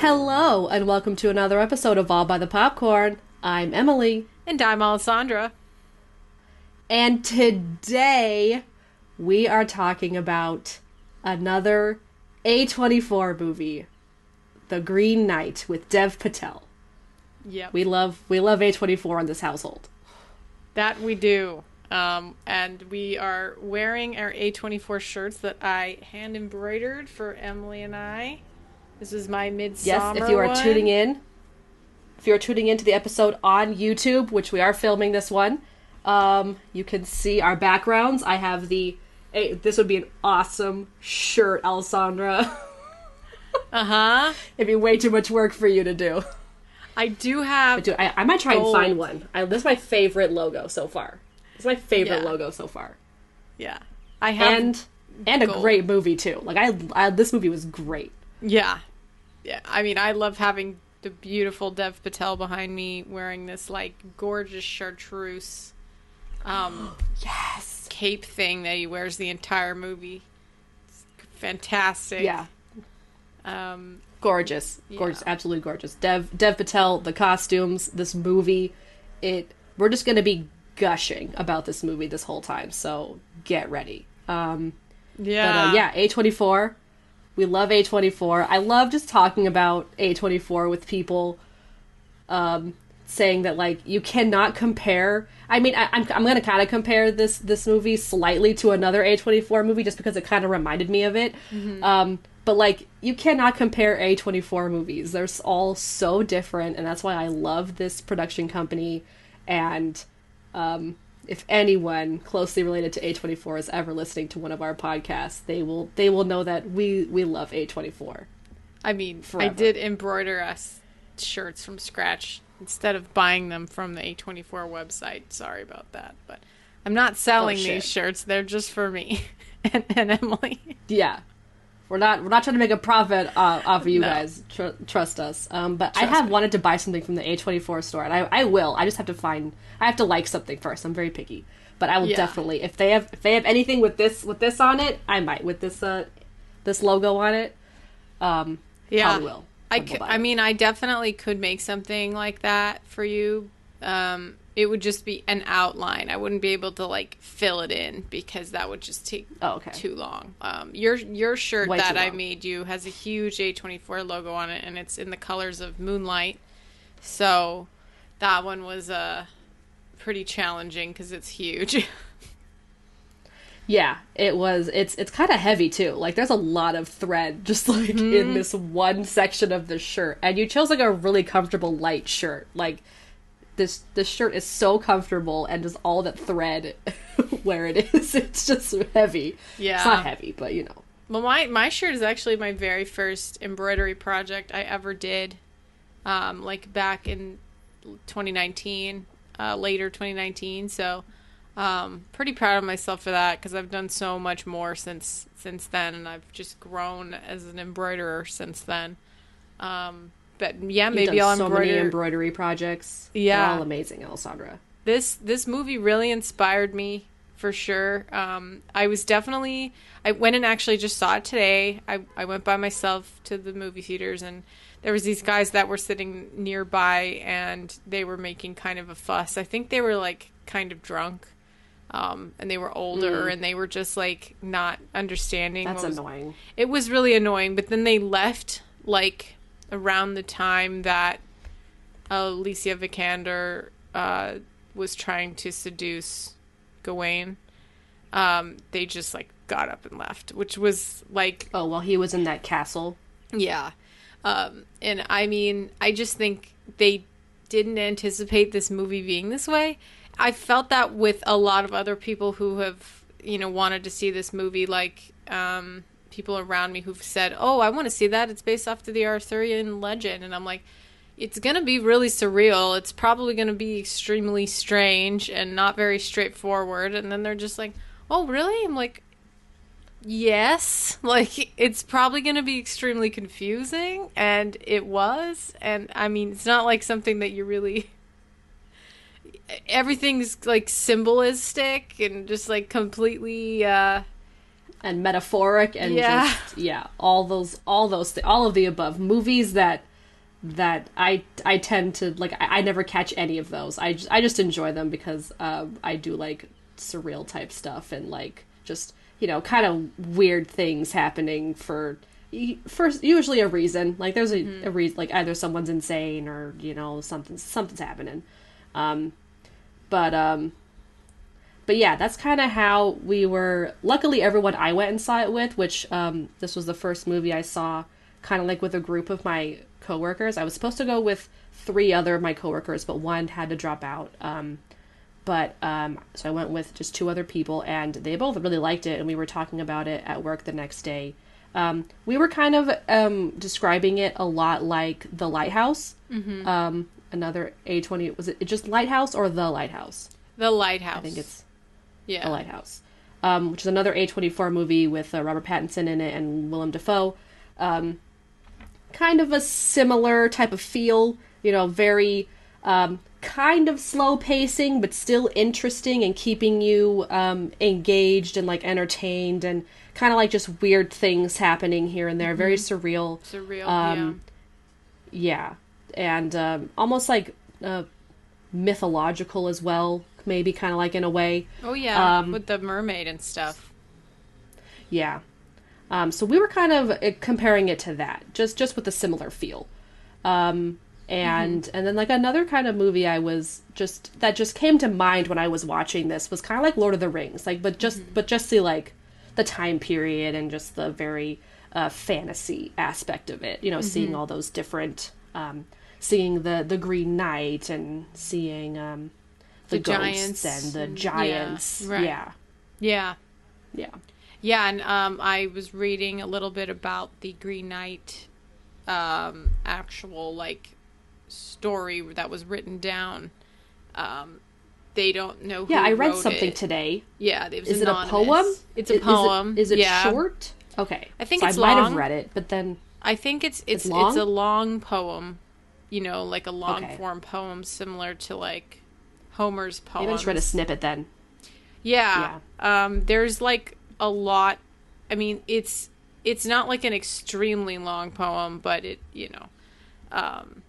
Hello, and welcome to another episode of All by the Popcorn. I'm Emily, And I'm Alessandra. and today we are talking about another A24 movie, The Green Knight with Dev Patel. Yep. We love we love A24 in this household. that we do. Um, and we are wearing our A24 shirts that I hand embroidered for Emily and I. This is my midsummer Yes, if you are one. tuning in, if you are tuning into the episode on YouTube, which we are filming this one, um, you can see our backgrounds. I have the. eh, this would be an awesome shirt, Alessandra. Uh-huh. It'd be way too much work for you to do. I do have Dude, I, I might try and find one. I, this is my favorite logo so far. It's my favorite Yeah. logo so far, yeah. I have and and a great movie too. Like I, I, this movie was great. Yeah. Yeah. I mean, I love having the beautiful Dev Patel behind me wearing this like gorgeous chartreuse um Yes. cape thing that he wears the entire movie. It's fantastic. Yeah. Um gorgeous gorgeous Yeah. absolutely gorgeous dev dev patel the costumes this movie it we're just gonna be gushing about this movie this whole time so get ready um yeah. but uh, yeah a24 we love a24 i love just talking about a24 with people um saying that like you cannot compare i mean I, i'm, I'm gonna kind of compare this this movie slightly to another a24 movie just because it kind of reminded me of it. Um but like you cannot compare a24 movies. They're all so different and that's why i love this production company and um if anyone closely related to A24 is ever listening to one of our podcasts, they will they will know that we we love A24. I mean, I did embroider us shirts from scratch instead of buying them from the A24 website. Sorry about that, but I'm not selling Oh, these shirts. They're just for me and, and Emily. Yeah. We're not we're not trying to make a profit uh, off of you No. guys. Tr- trust us. Um, but I have me. wanted to buy something from the A24 store, and I I will. I just have to find. I have to like something first. I'm very picky, but I will Yeah. definitely if they have if they have anything with this with this on it, I might with this uh this logo on it. Um, Yeah. probably will. I, Probably cou- buy I mean, I definitely could make something like that for you. Um, it would just be an outline. I wouldn't be able to like fill it in because that would just take Oh, okay. too long. Um, your your shirt Way that I made you has a huge A24 logo on it, and it's in the colors of moonlight. So that one was uh, pretty challenging because it's huge. Yeah, it was. It's it's kind of heavy too. Like there's a lot of thread just like Mm-hmm. in this one section of the shirt, and you chose like a really comfortable light shirt. Like this this shirt is so comfortable, and just all that thread where it is, it's just heavy. Yeah. it's not heavy, but you know. Well, my my shirt is actually my very first embroidery project I ever did, um, like back in 2019, uh, later 2019. So, um, pretty proud of myself for that because I've done so much more since since then, and I've just grown as an embroiderer since then. Um, but yeah, You've maybe I'll so embroider. many embroidery projects. Yeah. They're all amazing, Alessandra. this this movie really inspired me for sure. Um, I was definitely I went and actually just saw it today. I I went by myself to the movie theaters and there was these guys that were sitting nearby and they were making kind of a fuss. I think they were like kind of drunk. Um, and they were older and they were just like not understanding. That's was- annoying. it was really annoying, but then they left like around the time that Alicia Vikander uh, was trying to seduce Gawain. Um, they just like got up and left, which was like Oh, well, he was in that castle. yeah. Um, and I mean, I just think they didn't anticipate this movie being this way. I felt that with a lot of other people who have, you know, wanted to see this movie, like um, people around me who've said, "Oh, I want to see that. It's based off to the Arthurian legend," and I'm like, it's going to be really surreal. It's probably going to be extremely strange and not very straightforward. And then they're just like, "Oh, really?" I'm like, yes like it's probably going to be extremely confusing and it was and i mean it's not like something that you really everything's like symbolistic and just like completely uh and metaphoric and Yeah. just yeah all those all those th- all of the above. Movies that that i i tend to like i, I never catch any of those. I just i just enjoy them because uh, i do like surreal type stuff and like just you know kind of weird things happening for for usually a reason. Like there's a, a reason like either someone's insane or you know something something's happening. Um but um but yeah, that's kind of how we were. Luckily, everyone I went and saw it with, which um, this was the first movie I saw, kind of like with a group of my coworkers. I was supposed to go with three other of my coworkers, but one had to drop out. Um, but um, so I went with just two other people, and they both really liked it, and we were talking about it at work the next day. Um, we were kind of um, describing it a lot like the Lighthouse. Mm-hmm. Um, another A twenty was it just Lighthouse or the Lighthouse? the lighthouse I think it's yeah the Lighthouse, um, which is another A24 movie with uh, Robert Pattinson in it and Willem Dafoe. Um, kind of a similar type of feel, you know, very um, kind of slow pacing, but still interesting and keeping you um, engaged and like entertained and kind of like just weird things happening here and there. Very surreal. surreal um, Yeah, and um, almost like uh, mythological as well, maybe kind of like in a way. oh yeah um, with the mermaid and stuff Yeah. Um, so we were kind of uh, comparing it to that, just just with a similar feel. Um, and and then like another kind of movie I was just that just came to mind when I was watching this was kind of like Lord of the Rings, like but just but just the like the time period and just the very uh, fantasy aspect of it. You know, seeing all those different, um, seeing the the Green Knight and seeing um, the, The giants and the and- yeah, giants. right. yeah, yeah yeah. Yeah, and um, I was reading a little bit about the Green Knight um, actual like story that was written down. Um, they don't know. Who Yeah, I read something it. today. Yeah, it was Is it a poem? It's a is poem. Is it, yeah. short? Okay. I think So it's I might have long. read it, but then I think it's it's it's, long? a long poem. You know, like a long Okay. form poem, similar to like Homer's poem. maybe I just read a snippet then. Yeah. Um, there's like a lot. I mean, it's it's not like an extremely long poem, but it you know, um,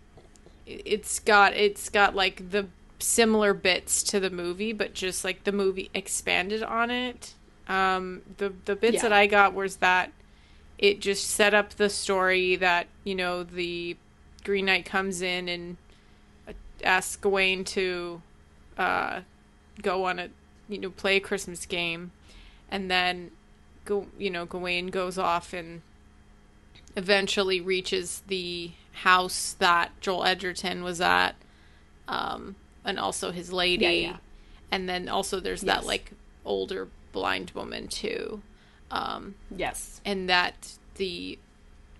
it- it's got it's got like the similar bits to the movie, but just like the movie expanded on it. Um, the the bits Yeah. that I got was that it just set up the story that you know the Green Knight comes in and asks Gawain to uh, go on a you know play a Christmas game, and then go you know Gawain goes off and eventually reaches the house that Joel Edgerton was at, um, and also his lady, Yeah, yeah. and then also there's that like older blind woman too, um, Yes. and that the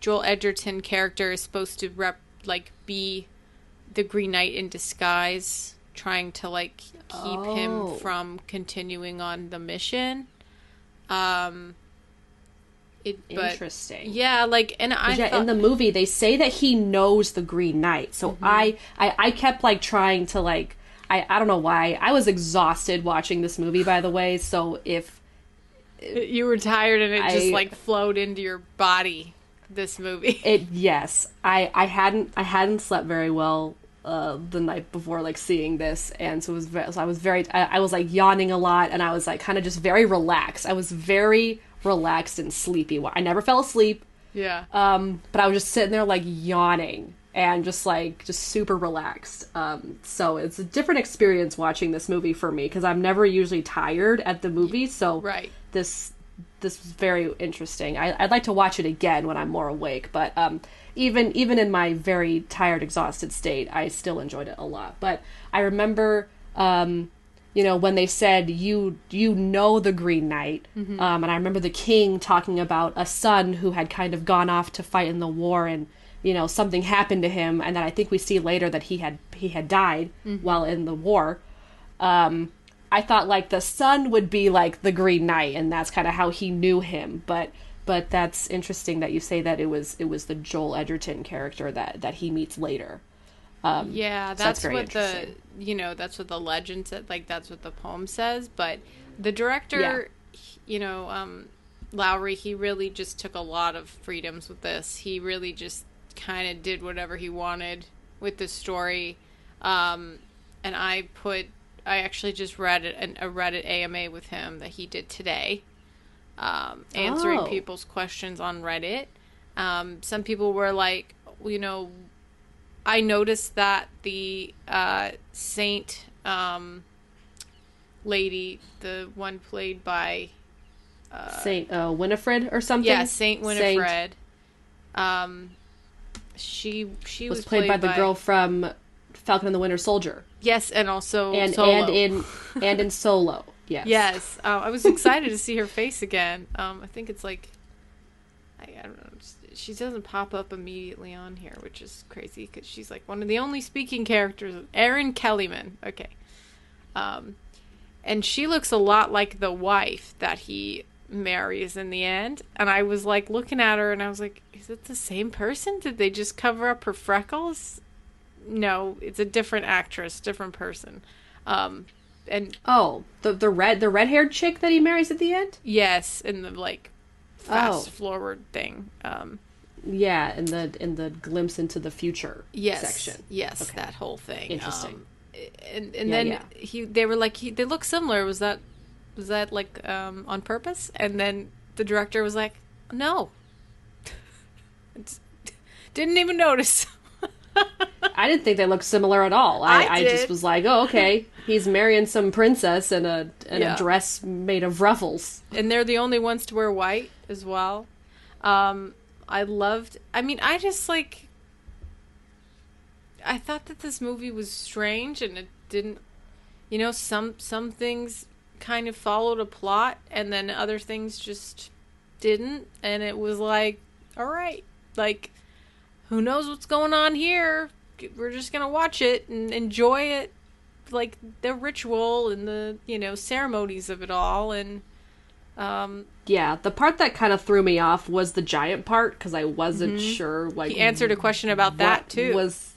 Joel Edgerton character is supposed to rep like be the Green Knight in disguise, trying to like keep Oh. him from continuing on the mission. Um, it but Interesting. yeah, like and I yeah, thought, in the movie they say that he knows the Green Knight. So Mm-hmm. I, I I kept like trying to like I I don't know why. I was exhausted watching this movie by the way. So if you were tired and it just like flowed into your body. This movie. it yes, I I hadn't I hadn't slept very well uh, the night before like seeing this and so it was ve- so I was very I, I was like yawning a lot and I was like kind of just very relaxed. I was very relaxed and sleepy. I never fell asleep. yeah. Um, but I was just sitting there like yawning and just like just super relaxed. Um, so it's a different experience watching this movie for me because I'm never usually tired at the movie. So Right. this this was very interesting. I, I'd like to watch it again when I'm more awake, but um, even even in my very tired, exhausted state, I still enjoyed it a lot. But I remember, um, you know, when they said you you know the Green Knight, um, and I remember the King talking about a son who had kind of gone off to fight in the war, and you know something happened to him, and then I think we see later that he had he had died while in the war. Um, I thought like the son would be like the Green Knight, and that's kind of how he knew him. But but that's interesting that you say that it was it was the Joel Edgerton character that that he meets later. Um, Yeah, so that's, very what the you know that's what the legend said. Like that's what the poem says. But the director, he- you know, um, Lowery, he really just took a lot of freedoms with this. He really just kind of did whatever he wanted with the story. Um, and I put, I actually just read it, an, a Reddit AMA with him that he did today, um, answering Oh. people's questions on Reddit. Um, some people were like, you know, I noticed that the uh, Saint um, lady, the one played by Saint uh, Winifred or something. yeah Saint Winifred, um, she she was, was played, by the girl from Falcon and the Winter Soldier, Yes, and also and Solo. and in and in Solo. Yes. yes, uh, I was excited to see her face again. Um, I think it's like I, I don't know. She doesn't pop up immediately on here, which is crazy because she's like one of the only speaking characters. Erin Kellyman. Okay. Um, and she looks a lot like the wife that he marries in the end. And I was like looking at her and I was like, is it the same person? Did they just cover up her freckles? No, it's a different actress, different person. Um, and Oh, the the red the red haired chick that he marries at the end. yes, in the like fast Oh. forward thing. Um, Yeah, in the in the glimpse into the future yes, section. yes, that whole thing. Interesting. Um, and and Yeah, then yeah. he they were like he, they look similar. Was that was that like um, on purpose? And then the director was like, no, It's- didn't even notice. I didn't think they looked similar at all. I, I I, just was like, oh, okay, he's marrying some princess in a in Yeah. a dress made of ruffles. and they're the only ones to wear white as well. Um, I loved. I mean, I just like. I thought that this movie was strange, and it didn't. You know, some some things kind of followed a plot, and then other things just didn't, and it was like, all right, like, who knows what's going on here? We're just gonna watch it and enjoy it, like the ritual and the you know ceremonies of it all, and um, Yeah, the part that kind of threw me off was the giant part because I wasn't sure. Like Mm-hmm. he answered a question about that too. Was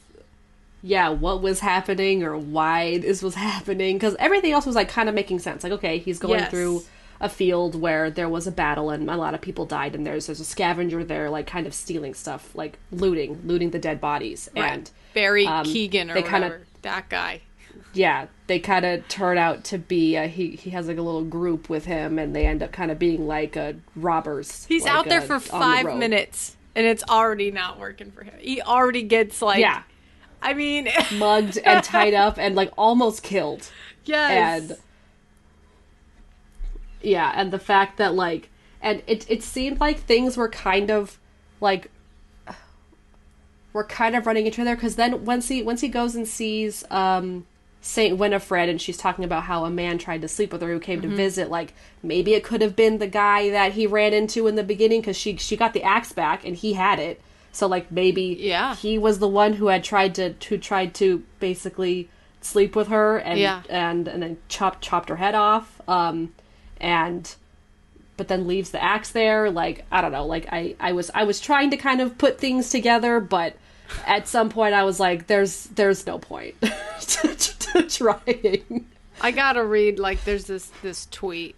yeah, what was happening or why this was happening? Because everything else was like kind of making sense. Like, okay, he's going Yes. through a field where there was a battle and a lot of people died, and there's there's a scavenger there, like kind of stealing stuff, like looting, looting the dead bodies, and Barry um, Keegan or they kinda- that guy. yeah, they kind of turn out to be. Uh, he he has like a little group with him, and they end up kind of being like a robbers. He's like, out there uh, for on the five minutes, and it's already not working for him. He already gets like, Yeah, I mean, mugged and tied up and like almost killed. yes, and yeah and the fact that like and it it seemed like things were kind of like were kind of running into there because then once he once he goes and sees um Saint Winifred and she's talking about how a man tried to sleep with her who came Mm-hmm. to visit like maybe it could have been the guy that he ran into in the beginning because she she got the axe back and he had it so like maybe Yeah. he was the one who had tried to who tried to basically sleep with her and Yeah. and and then chopped chopped her head off um and but then leaves the axe there like i don't know like i i was i was trying to kind of put things together but at some point i was like there's there's no point to, to trying I gotta read like there's this this tweet.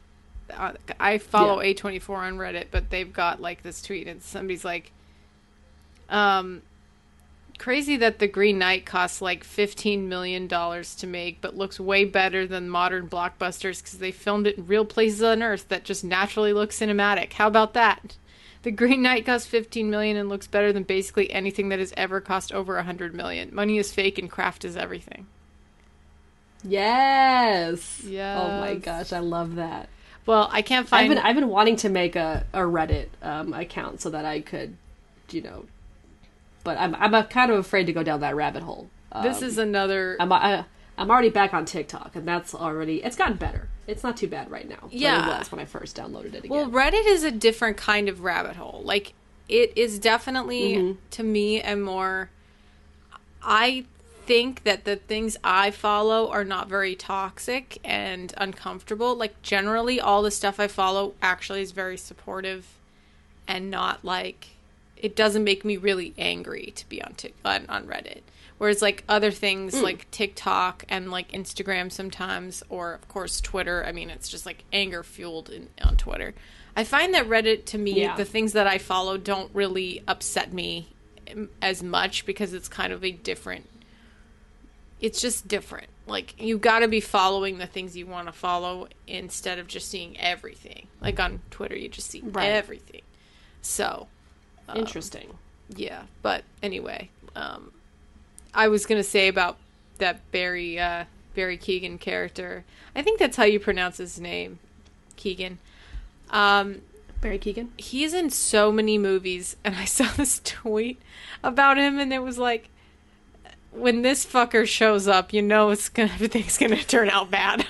Uh, I follow Yeah. A24 on Reddit, but they've got like this tweet, and somebody's like, um, crazy that the Green Knight costs like 15 million dollars to make, but looks way better than modern blockbusters because they filmed it in real places on Earth that just naturally look cinematic. How about that? The Green Knight costs 15 million and looks better than basically anything that has ever cost over a 100 million. Money is fake and craft is everything. yes Yeah. oh my gosh i love that Well, I can't I've find. been I've been wanting to make a, a Reddit um, account so that I could, you know, but I'm I'm kind of afraid to go down that rabbit hole. Um, this is another. I'm I, I'm already back on TikTok, and that's already it's gotten better. It's not too bad right now. Yeah. it was when I first downloaded it again. Well, Reddit is a different kind of rabbit hole. Like it is definitely Mm-hmm. to me a more I think that the things I follow are not very toxic and uncomfortable. Like generally all the stuff I follow actually is very supportive and not like it doesn't make me really angry to be on Tik on, on Reddit. Whereas like other things Hmm. like TikTok and like Instagram sometimes, or of course Twitter. I mean, it's just like anger fueled in, on Twitter. I find that Reddit to me, Yeah. the things that I follow don't really upset me um, as much because it's kind of a different. It's just different. Like you got to be following the things you want to follow instead of just seeing everything. Like on Twitter, you just see Right. everything. So Interesting. yeah but anyway um i was gonna say about that barry uh barry keegan character i think that's how you pronounce his name keegan um Barry Keegan. he's in so many movies and i saw this tweet about him and it was like when this fucker shows up you know it's gonna everything's gonna turn out bad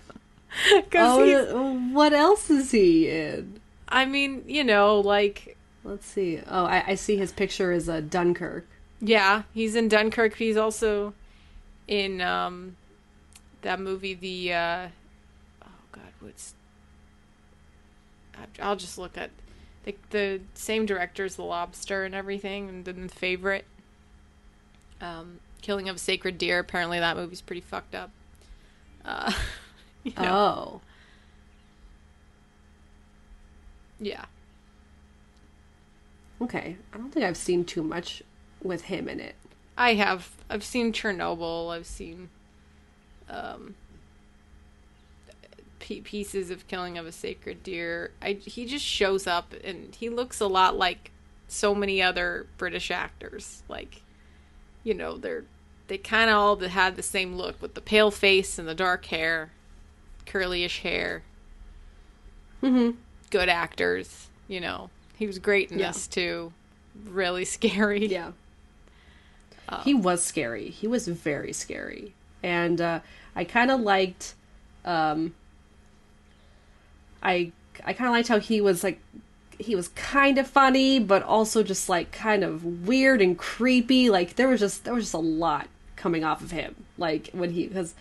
because Oh, what else is he in? i mean you know like Let's see. Oh, I, I see his picture is a Dunkirk. Yeah, he's in Dunkirk. He's also in um that movie. The uh, oh god, what's I'll just look at the the same director as The Lobster and everything, and then the favorite. Um, Killing of a Sacred Deer. Apparently, that movie's pretty fucked up. Uh, you know, Oh. yeah. Okay. I don't think I've seen too much with him in it. I have. I've seen Chernobyl. I've seen um, pieces of Killing of a Sacred Deer. I, he just shows up and he looks a lot like so many other British actors. Like, you know, they're they kind of all had the same look with the pale face and the dark hair, curlyish hair. Mm-hmm. Good actors, you know. He was great in Yeah. this too. Really scary. Yeah. Oh. He was scary. He was very scary. And uh, I kind of liked um I I kind of liked how he was like he was kind of funny but also just like kind of weird and creepy. Like there was just there was just a lot coming off of him. Like when he cuz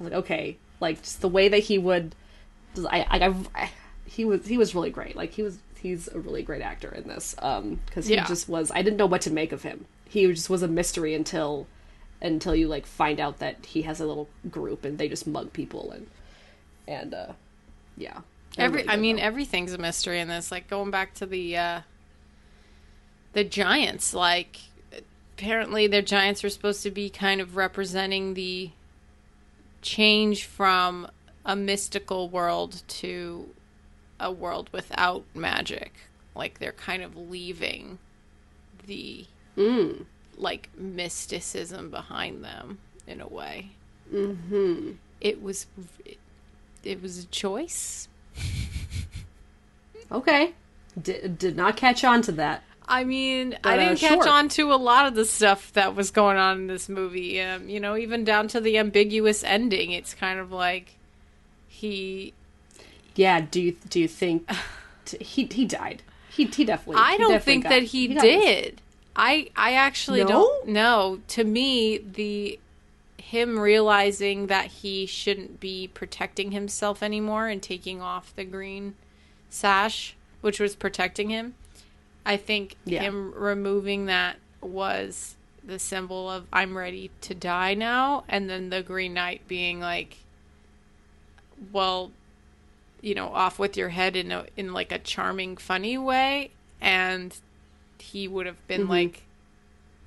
I was like okay, like just the way that he would I, I, I he was he was really great. Like he was he's a really great actor in this um cuz he Yeah. just was I didn't know what to make of him. He just was a mystery until until you like find out that he has a little group and they just mug people and and uh yeah. Every really I mean everything's a mystery in this. Like going back to the uh the giants, like apparently their giants were supposed to be kind of representing the change from a mystical world to a world without magic. Like they're kind of leaving the Mm. like mysticism behind them in a way. Mm-hmm. It was it, it was a choice. Okay. Did did not catch on to that. I mean, But, I uh, didn't catch sure. on to a lot of the stuff that was going on in this movie. Um, you know, even down to the ambiguous ending. It's kind of like he. Yeah, do you do you think t- he he died? He he definitely I he don't definitely think got- that he, got- did. I I actually No? don't know. To me, the him realizing that he shouldn't be protecting himself anymore and taking off the green sash, which was protecting him. I think Yeah. him removing that was the symbol of I'm ready to die now, and then the Green Knight being like, well, you know, off with your head in a in like a charming, funny way, and he would have been mm-hmm. like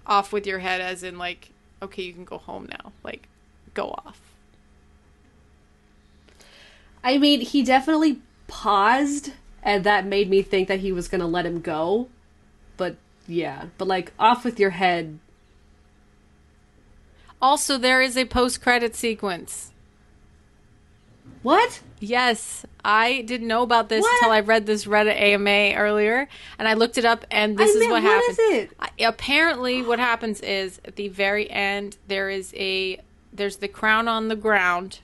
off with your head as in like, okay, you can go home now, like, go off. I mean, he definitely paused, and that made me think that he was gonna let him go. But yeah, but like off with your head. Also, there is a post credit sequence. What? Yes, I didn't know about this What? until I read this Reddit AMA earlier, and I looked it up, and this I is what what happens. is it? I- apparently, what happens is at the very end there is a there's the crown on the ground,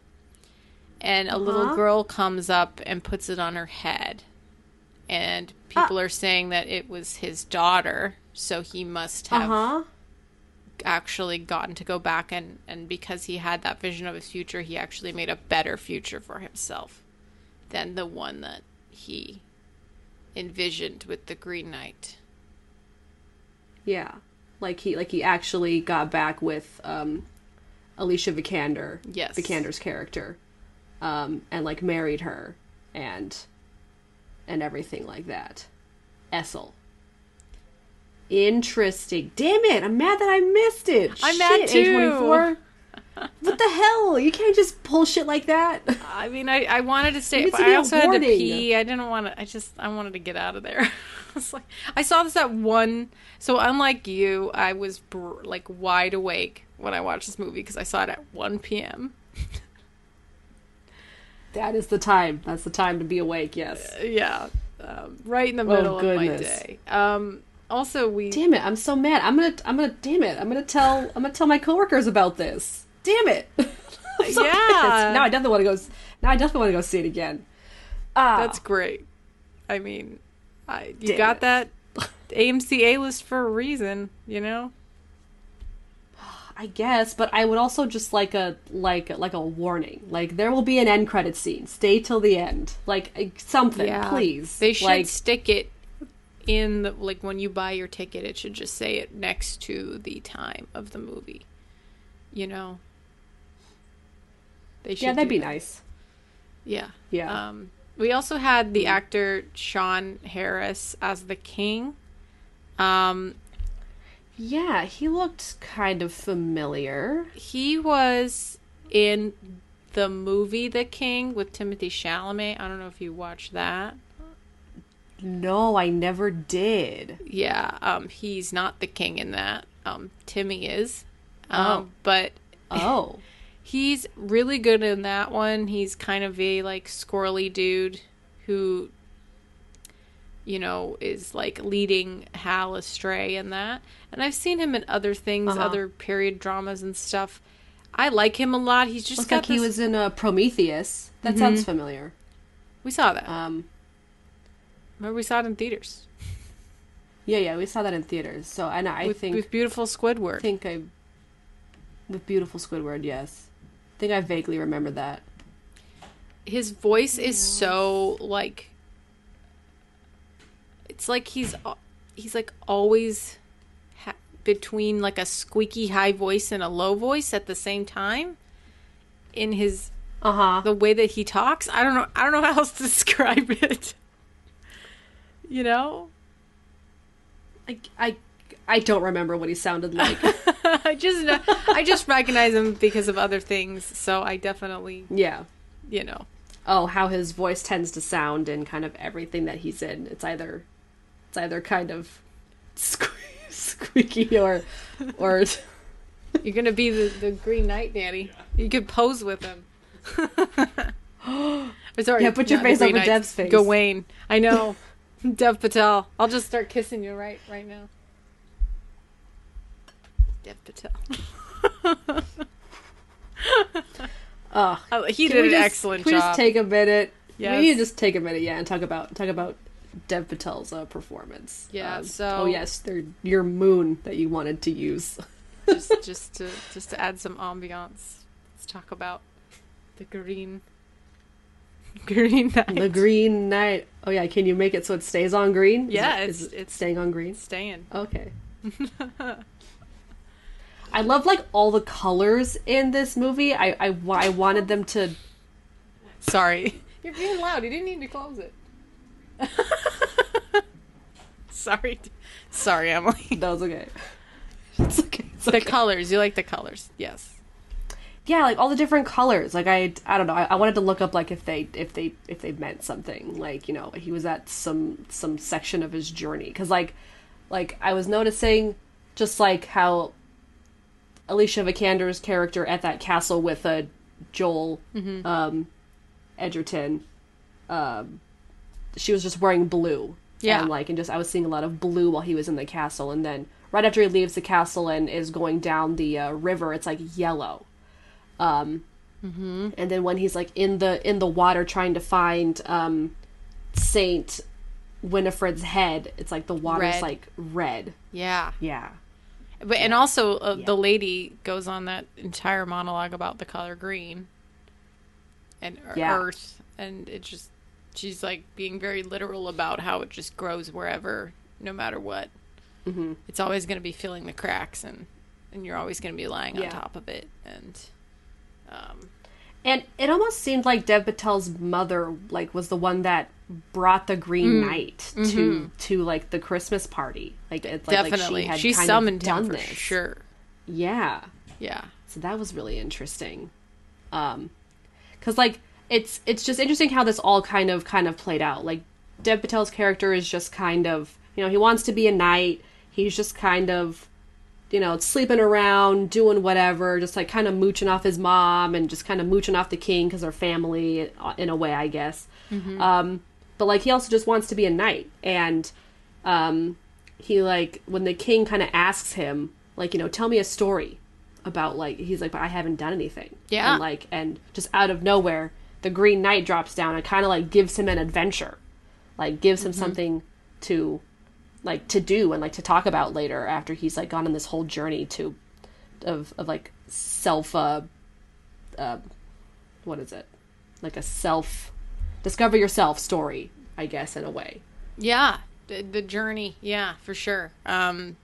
and a little Uh-huh. girl comes up and puts it on her head, and people Ah. are saying that it was his daughter, so he must have Uh-huh. actually gotten to go back and and because he had that vision of his future he actually made a better future for himself than the one that he envisioned with the green knight Yeah. Like he like he actually got back with um Alicia Vikander. Yes. Vikander's character. Um and like married her and and everything like that. Essel. Interesting. Damn it, I'm mad that I missed it. I'm mad too. A24. What the hell? You can't just pull shit like that. i mean i, I wanted to stay but i also had to pee i didn't want to i just i wanted to get out of there I was like i saw this at one so unlike you i was br- like wide awake when i watched this movie because i saw it at 1 p.m that is the time. That's the time to be awake, yes. yeah um, right in the middle of my Oh, day um also we Damn it, I'm so mad. I'm gonna I'm gonna damn it. I'm gonna tell I'm gonna tell my coworkers about this. Damn it. So Yeah. pissed. Now I definitely want to go now I definitely want to go see it again. Ah. That's great. I mean, I you got it. that AMC A list for a reason, you know. I guess, but I would also just like a like like a warning. Like there will be an end credit scene. Stay till the end. Like uh, something, please. They should like stick it in the like when you buy your ticket. It should just say it next to the time of the movie. You know. They should. Yeah, that'd be that. nice. Yeah. Yeah. Um, we also had the actor Sean Harris as the king. Um, Yeah, he looked kind of familiar. he was in the movie The King with Timothy Chalamet. I don't know if you watched that. No, I never did. Yeah, um, he's not the king in that. Um, Timmy is. Um, Oh. but Oh. he's really good in that one. He's kind of a like squirrely dude who you know is like leading Hal astray in that. And I've seen him in other things, Uh-huh. other period dramas and stuff. I like him a lot. He's just Looks got like he was in a Prometheus. That sounds familiar. We saw that. Um Remember we saw it in theaters Yeah, yeah, we saw that in theaters. So, and I with, think with beautiful Squidward. I think I with beautiful Squidward, yes. I think I vaguely remember that. his voice is so like it's like he's he's like always ha- between like a squeaky high voice and a low voice at the same time in his Uh huh. the way that he talks i don't know i don't know how else to describe it you know I, I I don't remember what he sounded like. i just know i just recognize him because of other things so i definitely yeah. you know Oh, how his voice tends to sound in kind of everything that he's in. It's either it's either kind of sque- squeaky or or you're gonna be the, the green knight danny you could pose with him Sorry, Yeah, put your face over Dev's face. Gawain. I know. Dev Patel. I'll just start kissing you right right now. Dev Patel. Ugh. Oh, he did an just- excellent can we just take a minute? Yes. We just take a minute, yeah, and talk about talk about Dev Patel's uh, performance. Yeah, Um, so- oh yes, your moon that you wanted to use. just just to just to add some ambiance. Let's talk about the green green night. the Green night. Oh yeah, can you make it so it stays on green? Is Yeah, it- it's- it it's- staying on green. staying. Okay. I love like all the colors in this movie. I I, I wanted them to. Sorry. You're being loud. You didn't need to close it. Sorry. Sorry, Emily. That was okay. It's okay. It's The okay. colors. You like the colors. Yes. yeah, like all the different colors. Like I, I don't know. I, I wanted to look up like if they, if they, if they meant something. Like you know, he was at some some section of his journey because like, like I was noticing, just like how Alicia Vikander's character at that castle with uh, Joel, um, Edgerton, um, she was just wearing blue. Yeah. And like, and just I was seeing a lot of blue while he was in the castle, and then right after he leaves the castle and is going down the uh, river, it's like yellow. Um, Mm-hmm. and then when he's like in the in the water trying to find um, Saint Winifred's head, it's like the water's Red. like red. Yeah. Yeah. But and also uh, Yeah. the lady goes on that entire monologue about the color green and Yeah. earth and it just she's like being very literal about how it just grows wherever no matter what. hmm It's always going to be filling the cracks and and you're always going to be lying on top of it and um And it almost seemed like Dev Patel's mother like was the one that brought the Green Mm. Knight to to like the Christmas party. Like it's like, like definitely she, had she of summoned done him for this. sure. Yeah. Yeah. So that was really interesting. Um cuz like it's it's just interesting how this all kind of kind of played out. Like Dev Patel's character is just kind of, you know, he wants to be a knight. He's just kind of you know, sleeping around, doing whatever, just like kind of mooching off his mom and just kind of mooching off the king because they're family uh, in a way, I guess. Um, but like he also just wants to be a knight, and um, he like when the king kind of asks him, like, you know, tell me a story about like he's like, but I haven't done anything. Yeah. and like and just out of nowhere, the Green Knight drops down and kind of like gives him an adventure, like gives him something to like to do and like to talk about later after he's like gone on this whole journey to of of like self uh, uh what is it like a self discover yourself story i guess in a way Yeah, the, the journey. Yeah, for sure. Um,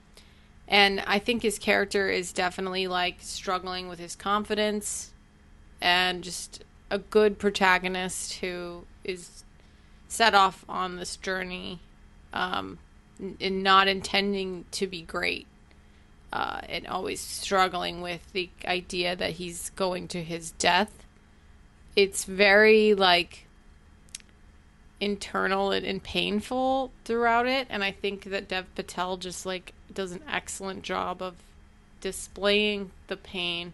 and I think his character is definitely like struggling with his confidence, and just a good protagonist who is set off on this journey, um, and not intending to be great, uh, and always struggling with the idea that he's going to his death. It's very like internal and, and painful throughout it and i think that dev patel just like does an excellent job of displaying the pain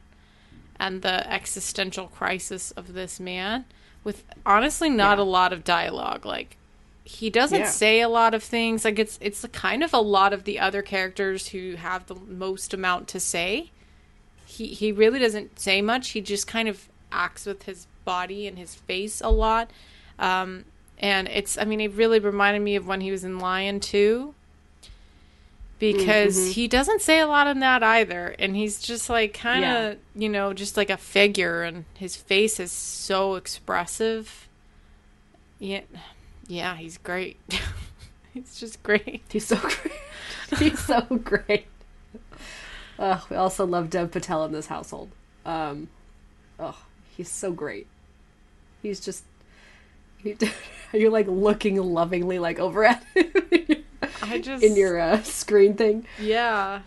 and the existential crisis of this man with honestly not Yeah. a lot of dialogue like he doesn't Yeah. say a lot of things like it's it's kind of a lot of the other characters who have the most amount to say he he really doesn't say much. He just kind of acts with his body and his face a lot. Um, and it's I mean it really reminded me of when he was in Lion 2 because he doesn't say a lot in that either and he's just like kind of, Yeah. you know, just like a figure and his face is so expressive. Yeah. Yeah, he's great. he's just great. he's so great he's so great uh, we also love dev patel in this household um oh he's so great he's just he, you're like looking lovingly like over at him I just in your uh, screen thing Yeah,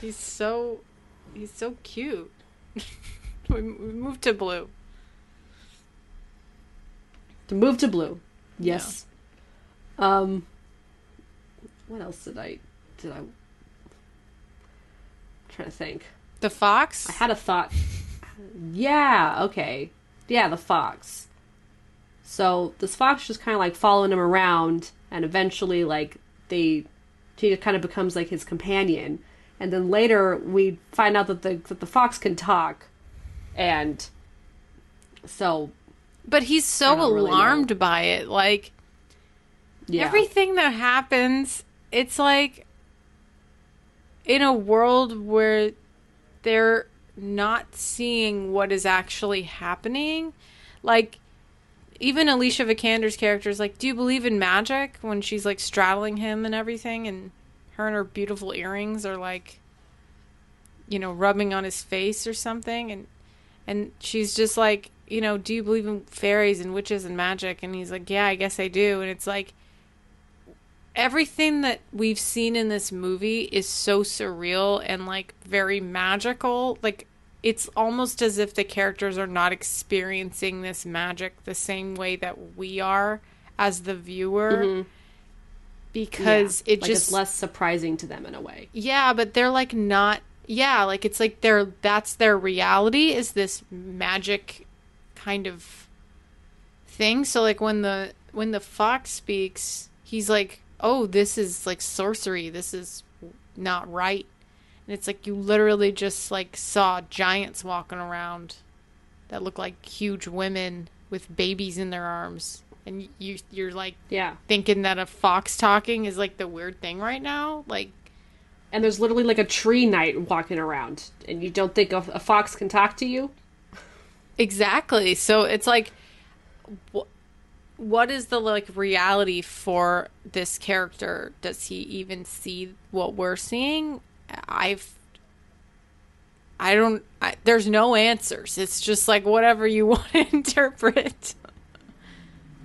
he's so he's so cute. we, we moved to blue. to move to blue. Yes. Um what else did I did I I'm trying to think. The fox. I had a thought. Yeah, okay. Yeah, the fox. So this fox just kind of like following him around and eventually like they he kind of becomes like his companion and then later we find out that the that the fox can talk and so but he's so don't really alarmed by it. Like yeah. everything that happens, it's like in a world where they're not seeing what is actually happening. Like even Alicia Vikander's character is like, "Do you believe in magic?" When she's like straddling him and everything, and her and her beautiful earrings are like, you know, rubbing on his face or something, and and she's just like, you know, do you believe in fairies and witches and magic? And he's like, yeah, I guess I do. And it's like everything that we've seen in this movie is so surreal and like very magical. Like it's almost as if the characters are not experiencing this magic the same way that we are as the viewer. Mm-hmm. Because Yeah. it like just it's less surprising to them in a way. yeah, but they're like not yeah, like it's like their that's their reality is this magic kind of thing. So like when the when the fox speaks, he's like, "Oh, this is like sorcery. This is not right." And it's like you literally just like saw giants walking around that look like huge women with babies in their arms. And you you're like Yeah. thinking that a fox talking is like the weird thing right now. Like And there's literally like a tree knight walking around, and you don't think a, a fox can talk to you? Exactly. So it's like, wh- what is the like reality for this character? Does he even see what we're seeing? I've, I don't. I, there's no answers. It's just like whatever you want to interpret.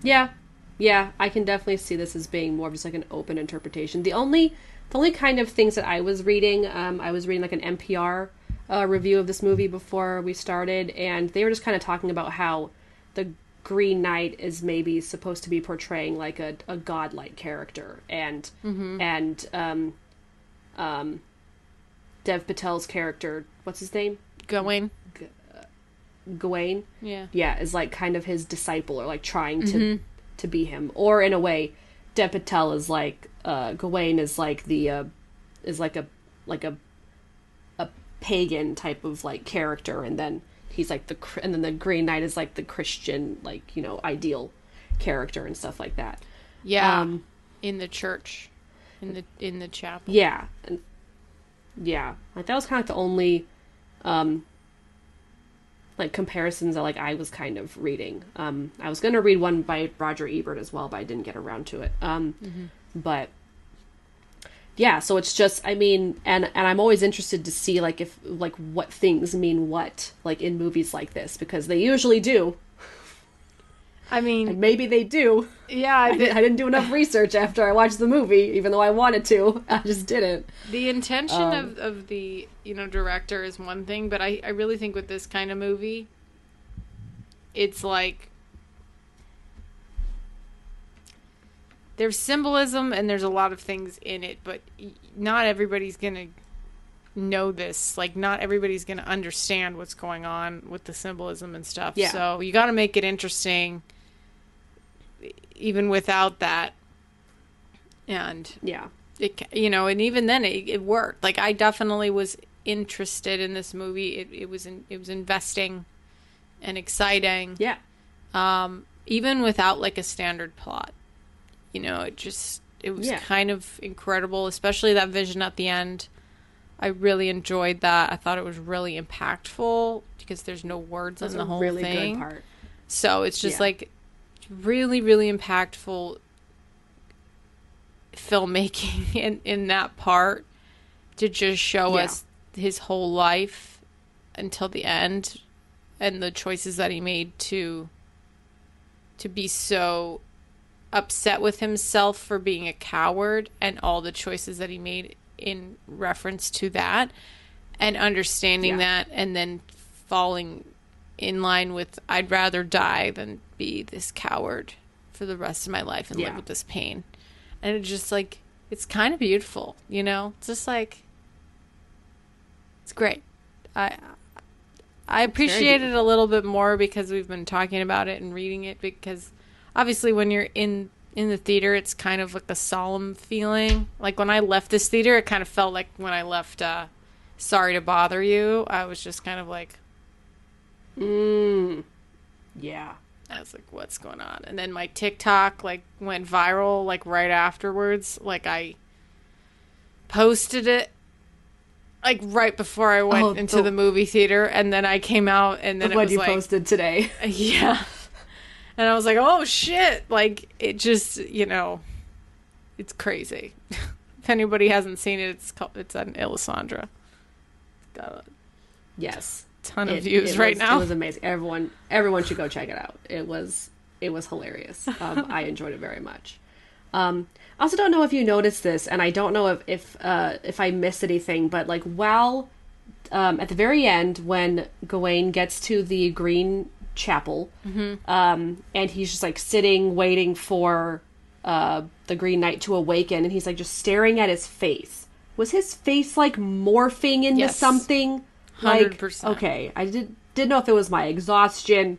Yeah, yeah, I can definitely see this as being more of just like an open interpretation. The only, the only kind of things that I was reading, um, I was reading like an NPR uh, review of this movie before we started, and they were just kind of talking about how the Green Knight is maybe supposed to be portraying like a, a godlike character, and and um, um, Dev Patel's character, what's his name, Going. Gawain. Yeah. yeah is like kind of his disciple or like trying to to be him or in a way Dev Patel is like uh Gawain is like the uh is like a like a a pagan type of like character and then he's like the and then the Green Knight is like the Christian like you know ideal character and stuff like that Yeah. Um, in the church, in the in the chapel. yeah and yeah like that was kind of the only um like comparisons that like I was kind of reading. Um I was going to read one by Roger Ebert as well, but I didn't get around to it. Um but yeah, so it's just I mean and and I'm always interested to see like if like what things mean what like in movies like this because they usually do. I mean, And maybe they do. yeah. I, did, I didn't do enough research after I watched the movie even though I wanted to. I just didn't. The intention Um, of, of the you know director is one thing, but I, I really think with this kind of movie, it's like there's symbolism and there's a lot of things in it, but not everybody's gonna know this. Like not everybody's gonna understand what's going on with the symbolism and stuff. Yeah. So you got to make it interesting, even without that. And Yeah. it you know and even then it, it worked like i definitely was interested in this movie it, it was in, it was investing and exciting Yeah. um even without like a standard plot you know it just it was Yeah. kind of incredible especially that vision at the end i really enjoyed that i thought it was really impactful because there's no words in the a whole really thing good part. so it's just Yeah. like really, really impactful filmmaking in, in that part to just show Yeah. us his whole life until the end and the choices that he made to to be so upset with himself for being a coward and all the choices that he made in reference to that and understanding Yeah. that and then falling in line with I'd rather die than be this coward for the rest of my life and Yeah. live with this pain. And it's just like it's kind of beautiful, you know? It's just like it's great. I I appreciate it a little bit more because we've been talking about it and reading it because obviously when you're in in the theater it's kind of like a solemn feeling. Like when I left this theater it kind of felt like when I left uh Sorry to Bother You. I was just kind of like Mm. Yeah. I was like, what's going on? And then my TikTok like went viral like right afterwards. Like I posted it like right before I went Oh, into the- the movie theater and then I came out and then The it was you like posted today. yeah. And I was like, "Oh shit." Like it just, you know, it's crazy. if anybody hasn't seen it, it's called it's an Illusandra. Got a Yes. ton of It- views it right was- now. It was amazing. Everyone, everyone should go check it out. It was, it was hilarious. Um, I enjoyed it very much. Um, I also don't know if you noticed this, and I don't know if if uh, if I missed anything, but like while um, at the very end when Gawain gets to the Green Chapel, Mm-hmm. um, and he's just like sitting waiting for uh, the Green Knight to awaken, and he's like just staring at his face. Was his face like morphing into Yes. something? Like 100%. okay, I did didn't know if it was my exhaustion,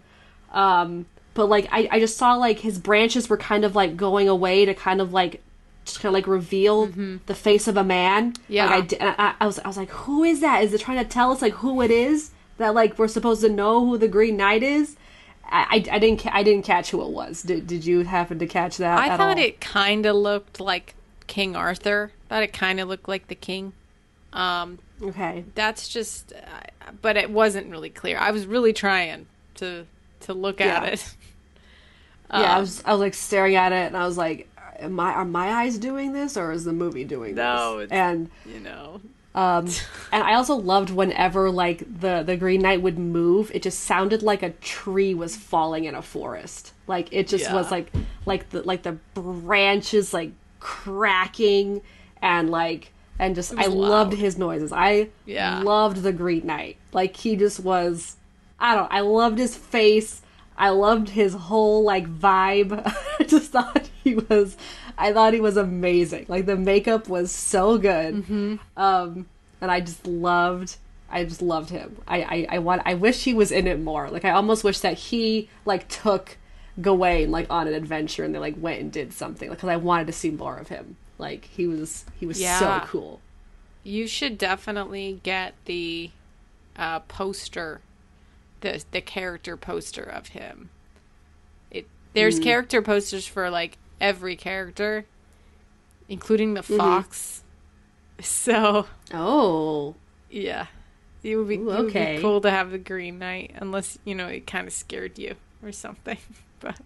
um, but like I, I just saw like his branches were kind of like going away to kind of like just kind of like reveal the face of a man. Yeah. Like I, di- and I, I was I was like, who is that? Is it trying to tell us like who it is that like we're supposed to know who the Green Knight is? I, I, I didn't I didn't catch who it was. Did Did you happen to catch that? I at thought all? it kind of looked like King Arthur. I Thought it kind of looked like the king. Um, Okay. that's just, uh, but it wasn't really clear. I was really trying to to look at Yeah. it. yeah, I Um, was I was like staring at it and I was like, am I are my eyes doing this or is the movie doing No, this? it's- And You know, Um, and I also loved whenever like the the Green Knight would move, it just sounded like a tree was falling in a forest. Like it just Yeah. was like like the like the branches like cracking and like and just I was loved his noises. I Yeah. loved the Green Knight. Like he just was I don't I loved his face. I loved his whole like vibe. I just thought he was I thought he was amazing. Like the makeup was so good. Mm-hmm. Um and I just loved I just loved him. I, I, I want I wish he was in it more. Like I almost wish that he like took Gawain like on an adventure and they like went and did something. Like cuz I wanted to see more of him. Like he was he was Yeah. so cool. you should definitely get the uh, poster, the the character poster of him. It there's character posters for like every character, including the fox. So Oh. yeah, it would be, Ooh, it would okay. be cool to have the Green Knight, unless you know it kind of scared you or something. But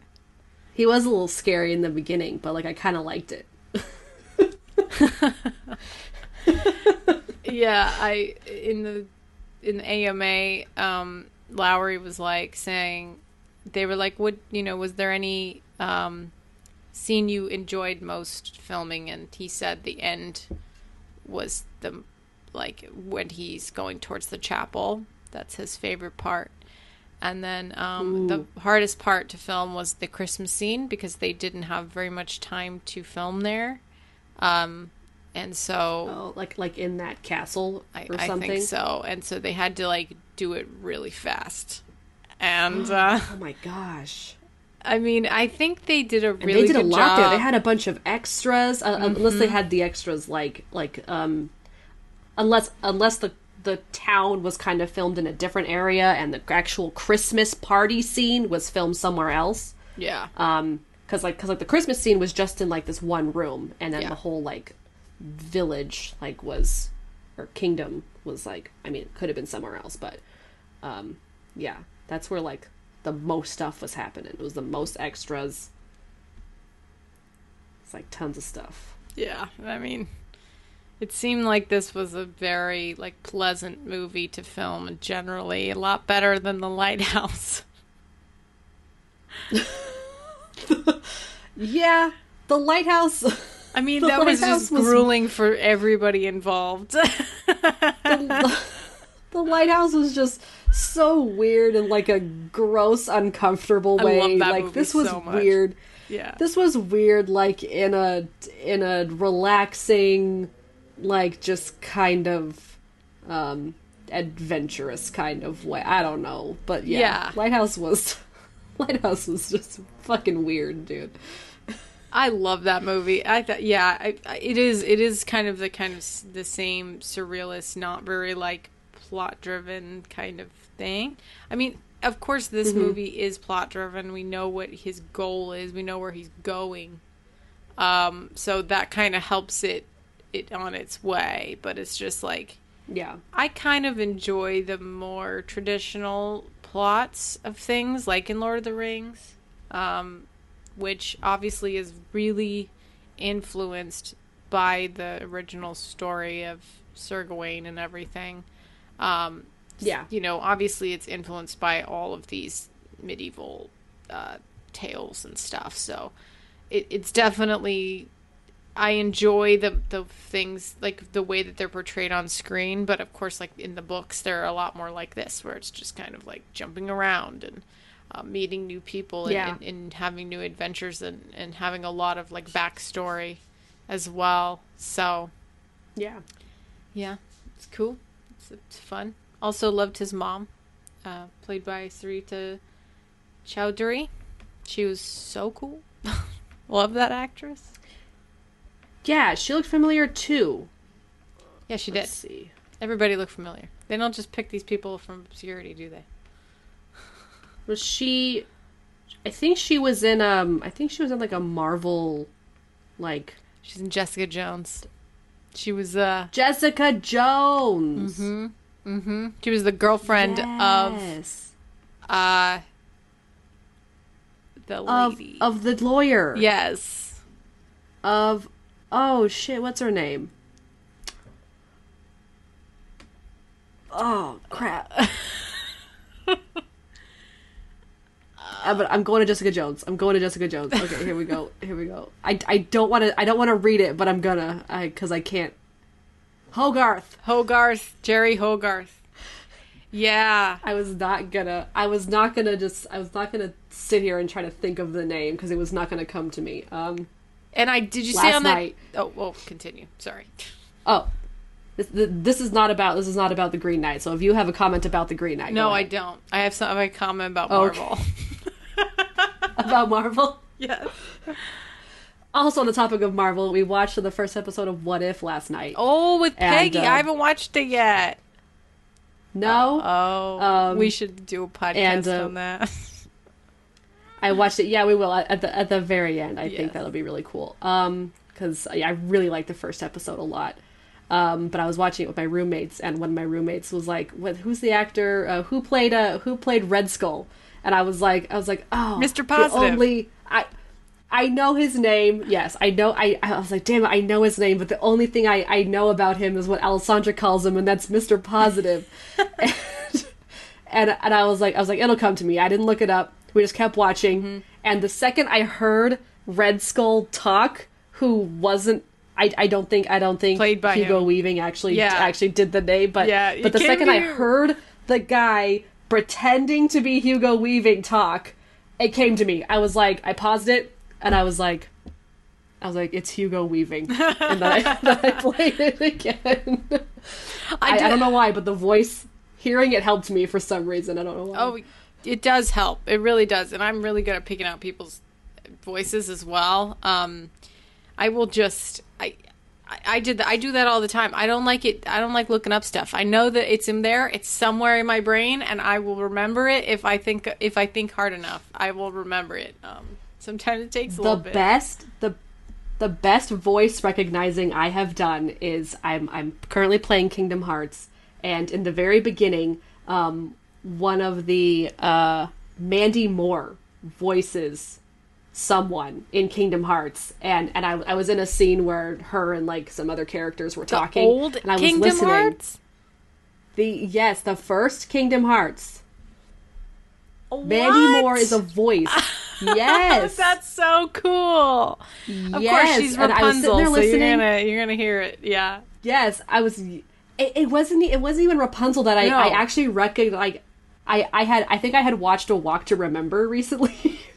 He was a little scary in the beginning, but like I kind of liked it. yeah, I in the in the AMA, um, Lowery was like saying they were like, "What you know? Was there any um, scene you enjoyed most filming?" And he said the end was the like when he's going towards the chapel. That's his favorite part. And then um, the hardest part to film was the Christmas scene because they didn't have very much time to film there. Um, and so Oh, like like in that castle I, or I something. think so. And so they had to like do it really fast. And uh, Oh my gosh. I mean, I think they did a really And they did a lot job. Mm-hmm. there. They had a bunch of extras, uh, unless they had the extras like like um, unless unless the the town was kind of filmed in a different area and the actual Christmas party scene was filmed somewhere else. yeah, Um, because like because like the Christmas scene was just in like this one room, and then Yeah. the whole like village like was or kingdom was like I mean it could have been somewhere else, but um, yeah, that's where like the most stuff was happening. It was the most extras. It's like tons of stuff. yeah. I mean, it seemed like this was a very like pleasant movie to film, generally a lot better than The Lighthouse. Yeah, the lighthouse. I mean, The that was just was- grueling for everybody involved. the lighthouse was just so weird in like a gross, uncomfortable way. like this was so weird. yeah, This was weird, like in a in a relaxing, like just kind of um adventurous kind of way. I don't know, but yeah, Yeah. Lighthouse was Lighthouse was just fucking weird, dude. I love that movie. I thought, yeah, I, I, it is. It is kind of the kind of the same surrealist, not very like plot driven kind of thing. I mean, of course, this movie is plot driven. We know what his goal is. We know where he's going. Um, so that kind of helps it it on its way. But it's just like Yeah. I kind of enjoy the more traditional plots of things, like in Lord of the Rings, um, which obviously is really influenced by the original story of Sir Gawain and everything. Um, Yeah. you know, obviously it's influenced by all of these medieval uh, tales and stuff. So it, it's definitely I enjoy the the things like the way that they're portrayed on screen, but of course, like in the books, they're a lot more like this, where it's just kind of like jumping around and uh, meeting new people and, Yeah. and, and having new adventures and, and having a lot of like backstory as well. So Yeah. yeah, it's cool. It's, it's fun. Also loved his mom, uh, played by Sarita Choudhury. She was so cool. Love that actress. Yeah, she looked familiar too. Yeah, she did. Let's see. Everybody looked familiar. They don't just pick these people from obscurity, do they? Was she? I think she was in um. I think she was in like a Marvel, like She's in Jessica Jones. She was uh Jessica Jones. mm-hmm. She was the girlfriend of Yes. uh the of lady. of the lawyer. yes. Of oh shit, what's her name? Oh crap. Uh, but I'm going to Jessica Jones. I'm going to Jessica Jones. Okay, here we go. Here we go. I, I don't want to I don't want to read it, but I'm gonna I cuz I can't. Hogarth. Hogarth, Jeri Hogarth. Yeah. I was not gonna I was not gonna just I was not gonna sit here and try to think of the name because it was not gonna come to me. Um And I did you say on that. Oh, well, continue. Sorry. Oh, this, this is not about this is not about the Green Knight. So if you have a comment about the Green Knight, No, go I don't. I have some I have a comment about Okay. About Marvel. yes. Also on the topic of Marvel, we watched the first episode of What If last night. Oh, with And, Peggy. uh, I haven't watched it yet. no, Oh, Um, we should do a podcast and, uh, on that. I watched it. Yeah, we will at the at the very end. I Yes. think that'll be really cool. Um, because I really liked the first episode a lot. Um, but I was watching it with my roommates, and one of my roommates was like, "What? Who's the actor? Uh, who played uh Who played Red Skull?" And I was like, I was like, "Oh, Mr. Positive. Only I." I know his name. Yes, I know. I I was like, damn it, I know his name. But the only thing I I know about him is what Alessandra calls him, and that's Mister Positive. and, and and I was like, I was like, it'll come to me. I didn't look it up. We just kept watching, Mm-hmm. and the second I heard Red Skull talk, who wasn't. I, I don't think I don't think Played by Hugo him. Weaving actually Yeah. actually did the name, but Yeah, but the second I heard the guy pretending to be Hugo Weaving talk, it came to me. I was like, I paused it, and I was like, I was like, it's Hugo Weaving, and then I, then I played it again. I, I, did- don't know why, but the voice, hearing it helped me for some reason. I don't know why. Oh, it does help. It really does, and I'm really good at picking out people's voices as well. Um, I will just I. Did that. I do that all the time. I don't like it. I don't like looking up stuff. I know that it's in there. It's somewhere in my brain, and I will remember it if I think if I think hard enough. I will remember it. Um, sometimes it takes a the little bit. best the the best voice recognizing I have done is I'm I'm currently playing Kingdom Hearts and in the very beginning um one of the uh Mandy Moore voices someone in Kingdom Hearts and and I, I was in a scene where her and like some other characters were The talking old and I was Kingdom listening Hearts. the yes the first Kingdom Hearts Mandy What? Moore is a voice yes That's so cool. Of course, she's and I was sitting Rapunzel, so you're gonna you're gonna hear it. Yeah. Yes, I was. It, it wasn't. It wasn't even Rapunzel that I. No. I actually recognized. Like, I. I had. I think I had watched A Walk to Remember recently,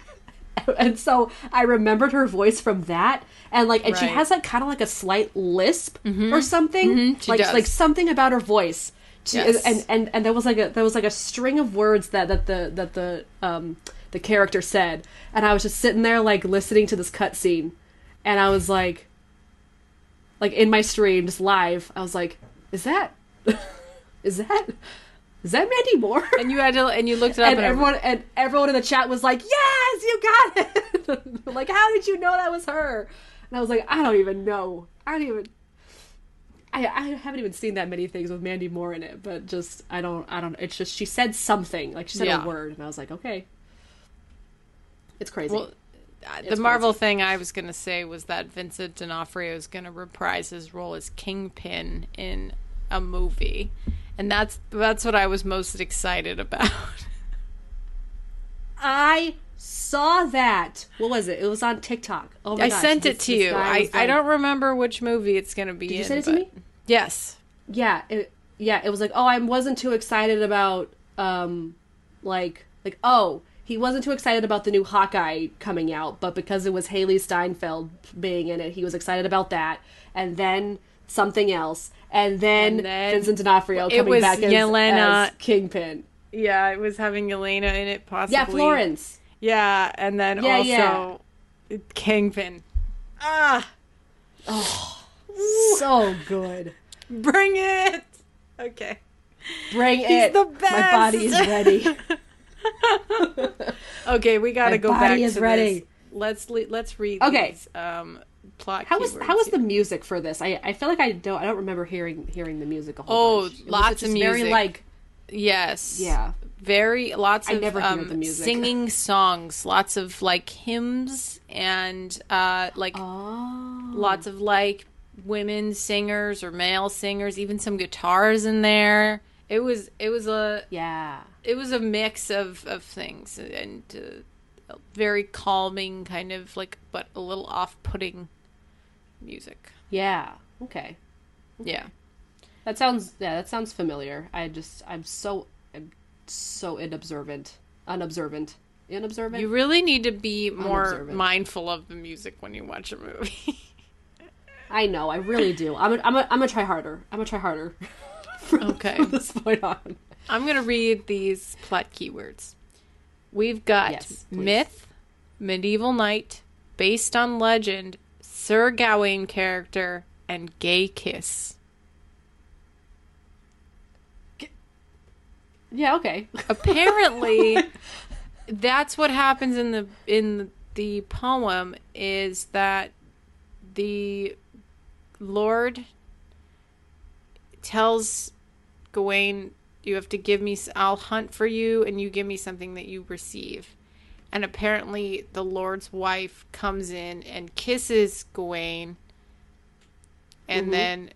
and so I remembered her voice from that. And like, and she has like kind of like a slight lisp or something. Mhm, she like, does. like something about her voice. She- Yes. And and and there was like a there was like a string of words that that the that the um the character said, and I was just sitting there like listening to this cutscene, and I was like like in my stream, just live, I was like, "Is that, is that, is that Mandy Moore?" And you had to and you looked it up And and everyone and everyone in the chat was like, "Yes, you got it!" like, how did you know that was her? And I was like, "I don't even know. I don't even." I, I haven't even seen that many things with Mandy Moore in it, but just I don't I don't. It's just she said something like she said Yeah. a word, and I was like, okay, it's crazy. Well, uh, the Marvel crazy. thing I was going to say was that Vincent D'Onofrio is going to reprise his role as Kingpin in a movie, and that's that's what I was most excited about. I saw that. What was it? It was on TikTok. Oh my god. I gosh, sent this- it to you. I, I don't remember which movie it's going to be Did you in. send it to me? Yes. Yeah, it, yeah. It was like, oh, I wasn't too excited about, um, like, like, oh, he wasn't too excited about the new Hawkeye coming out, but because it was Hailee Steinfeld being in it, he was excited about that. And then something else, and then, And then- Vincent D'Onofrio coming back as, Yelena- as Kingpin. Yeah, it was having Elena in it possibly. Yeah, Florence. Yeah, and then Yeah, also Kingpin. Ah, Oh, So good. bring it. Okay. Bring He's it. the My body is ready. Okay, we got to go back is to ready. this. Let's le- let's read Okay. these um plot How was how was the music for this? I I feel like I don't I don't remember hearing hearing the music a whole Oh, bunch. It was lots of Very music. like Yes. yeah. Very lots I of never hear um, the music. singing songs, lots of like hymns and uh like Oh. lots of like women singers or male singers, even some guitars in there. It was it was a Yeah. it was a mix of of things and uh, very calming kind of like but a little off-putting music. Yeah. Okay. Yeah. That sounds yeah, that sounds familiar. I just I'm so I'm so inobservant. Unobservant. Inobservant? You really need to be more mindful of the music when you watch a movie. I know, I really do. I'm gonna I'm gonna I'm gonna try harder. I'm gonna try harder. from, Okay. From this point on. I'm going to read these plot keywords. We've got Yes, myth, medieval knight, based on legend, Sir Gawain character, and gay kiss. Yeah, okay. Apparently, that's what happens in the in the poem is that the Lord tells Gawain, "You have to give me. I'll hunt for you, and you give me something that you receive." And apparently, the Lord's wife comes in and kisses Gawain, and mm-hmm. then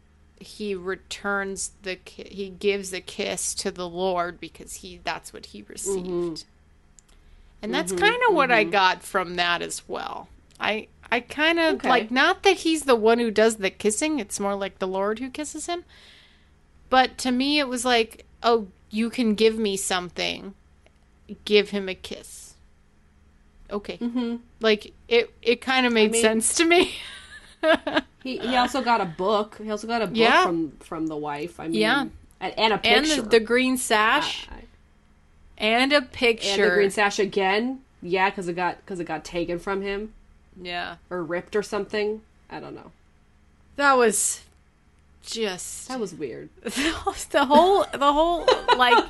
he returns the ki- he gives a kiss to the Lord because he that's what he received. Mm-hmm. And that's mm-hmm. kind of what I got from that as well. I I kind of Okay. like not that he's the one who does the kissing, it's more like the Lord who kisses him. But to me it was like, "Oh, you can give me something. Give him a kiss." Okay. Mm-hmm. Like it it kind of made mean- sense to me. He he also got a book. He also got a book Yeah. from from the wife. I mean, Yeah. and, and a and the, the green sash I- and a picture. and the green sash again. Yeah, because it got because it got taken from him yeah. or ripped or something. I don't know. That was just That was weird. the whole the whole like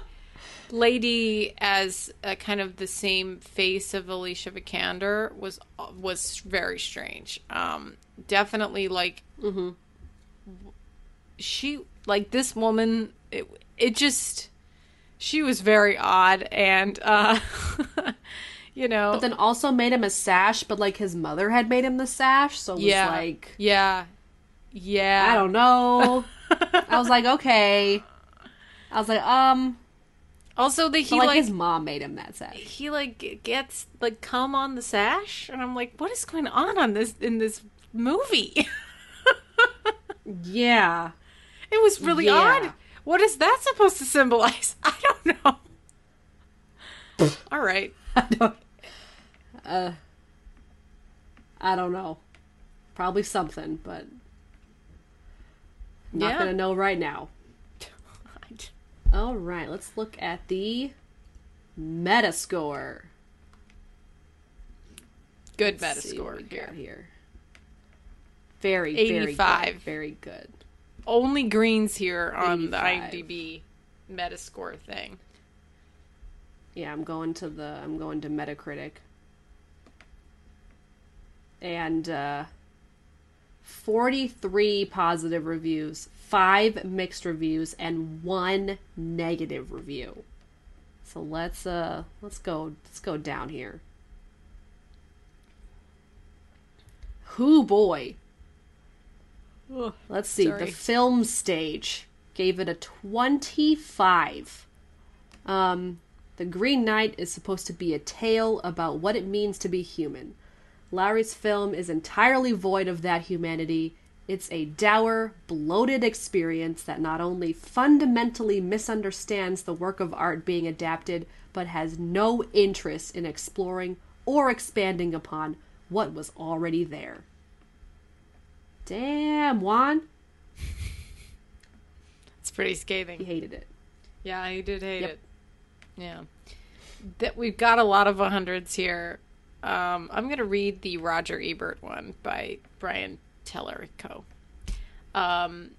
lady as a kind of the same face of Alicia Vikander was was very strange. Um definitely like mm-hmm. she like this woman it, it just she was very odd and uh you know But then also made him a sash, but like his mother had made him the sash, so it was yeah like yeah yeah I don't know. I was like, okay. I was like, um, also that he like, like his mom made him that sash. he like gets like cum on the sash and i'm like what is going on on this in this movie Yeah. it was really Yeah. odd what is that supposed to symbolize i don't know all right I don't. Uh, I don't know. Probably something, but not Yeah. gonna know right now. All right, let's look at the Metascore. good Let's metascore here here. Very, very good. Very good. only greens here on the imdb metascore thing Yeah, I'm going to the I'm going to Metacritic. And uh 43 positive reviews, 5 mixed reviews and 1 negative review. So let's uh let's go let's go down here. Who boy. Let's see. sorry. The film stage gave it a 25. Um, the Green Knight is supposed to be a tale about what it means to be human. Lowery's film is entirely void of that humanity. It's a dour, bloated experience that not only fundamentally misunderstands the work of art being adapted, but has no interest in exploring or expanding upon what was already there. Damn, Juan. it's pretty scathing. He hated it. yeah he did hate Yep. it yeah that we've got a lot of 100s here. Um, I'm going to read the Roger Ebert one by Brian Tallerico. Um,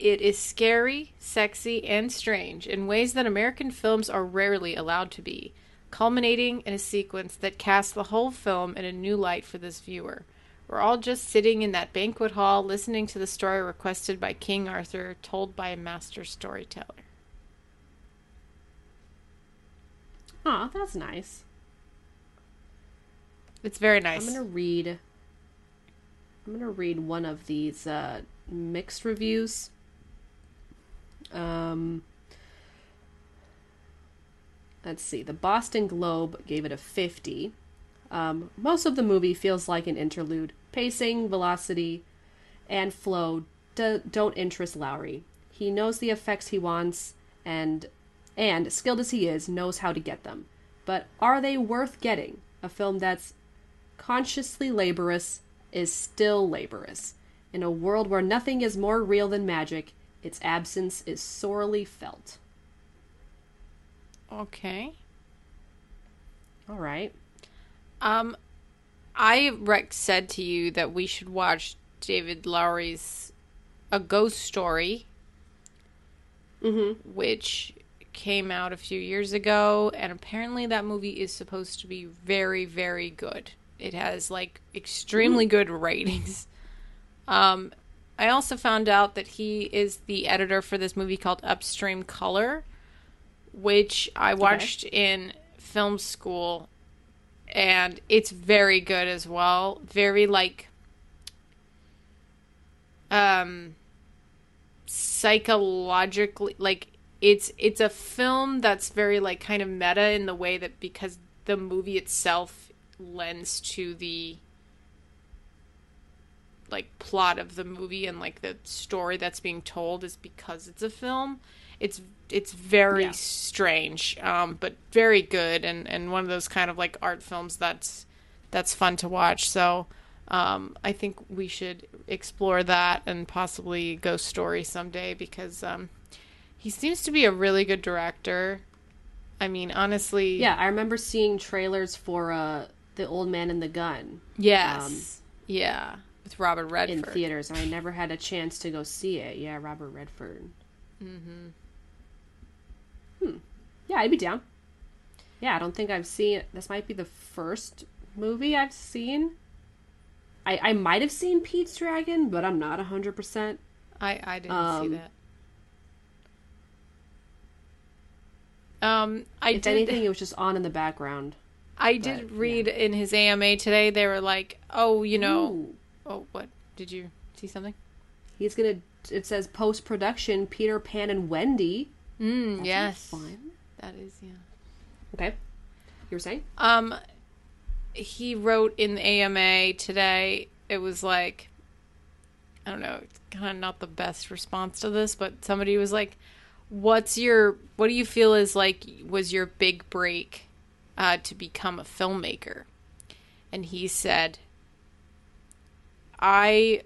it is scary, sexy, and strange in ways that American films are rarely allowed to be, culminating in a sequence that casts the whole film in a new light for this viewer. We're all just sitting in that banquet hall listening to the story requested by King Arthur, told by a master storyteller. Oh, that's nice. It's very nice. I'm gonna read. I'm gonna read one of these uh, mixed reviews. Um, let's see. The Boston Globe gave it a 50. Um, most of the movie feels like an interlude. Pacing, velocity, and flow do- don't interest Lowery. He knows the effects he wants, and and skilled as he is, knows how to get them. But are they worth getting? A film that's consciously laborious is still laborious. In a world where nothing is more real than magic, its absence is sorely felt. okay. All right. Um, I Rex said to you that we should watch David Lowery's A Ghost Story, Mm-hmm. which came out a few years ago, and apparently that movie is supposed to be very, very good. It has like extremely good ratings. Um, I also found out that he is the editor for this movie called Upstream Color, which I watched in film school, and it's very good as well. Very like um psychologically like it's it's a film that's very like kind of meta in the way that because the movie itself lends to the like plot of the movie and like the story that's being told is because it's a film it's it's very Yeah. strange um but very good and and one of those kind of like art films that's that's fun to watch so um i think we should explore that and possibly ghost story someday because um he seems to be a really good director i mean honestly Yeah, I remember seeing trailers for uh, The Old Man and the Gun yes yeah with robert Redford. in theaters, and I never had a chance to go see it. Yeah, Robert Redford. Mm-hmm. Hmm. Yeah, I'd be down. Yeah, I don't think I've seen. This might be the first movie I've seen. I I might have seen Pete's Dragon, but I'm not hundred percent. I I didn't Um, see that. Um, I If did. anything, it was just on in the background. I did but, read in his AMA today. They were like, "Oh, you know, Ooh. oh, what did you see something?" He's gonna. It says post production Peter Pan and Wendy. Mm, yes, fun. that is yeah. Okay. You were saying? Um, he wrote in the AMA today. It was like, I don't know, kind of not the best response to this, but somebody was like, "What's your? What do you feel is like was your big break uh, to become a filmmaker?" And he said, "I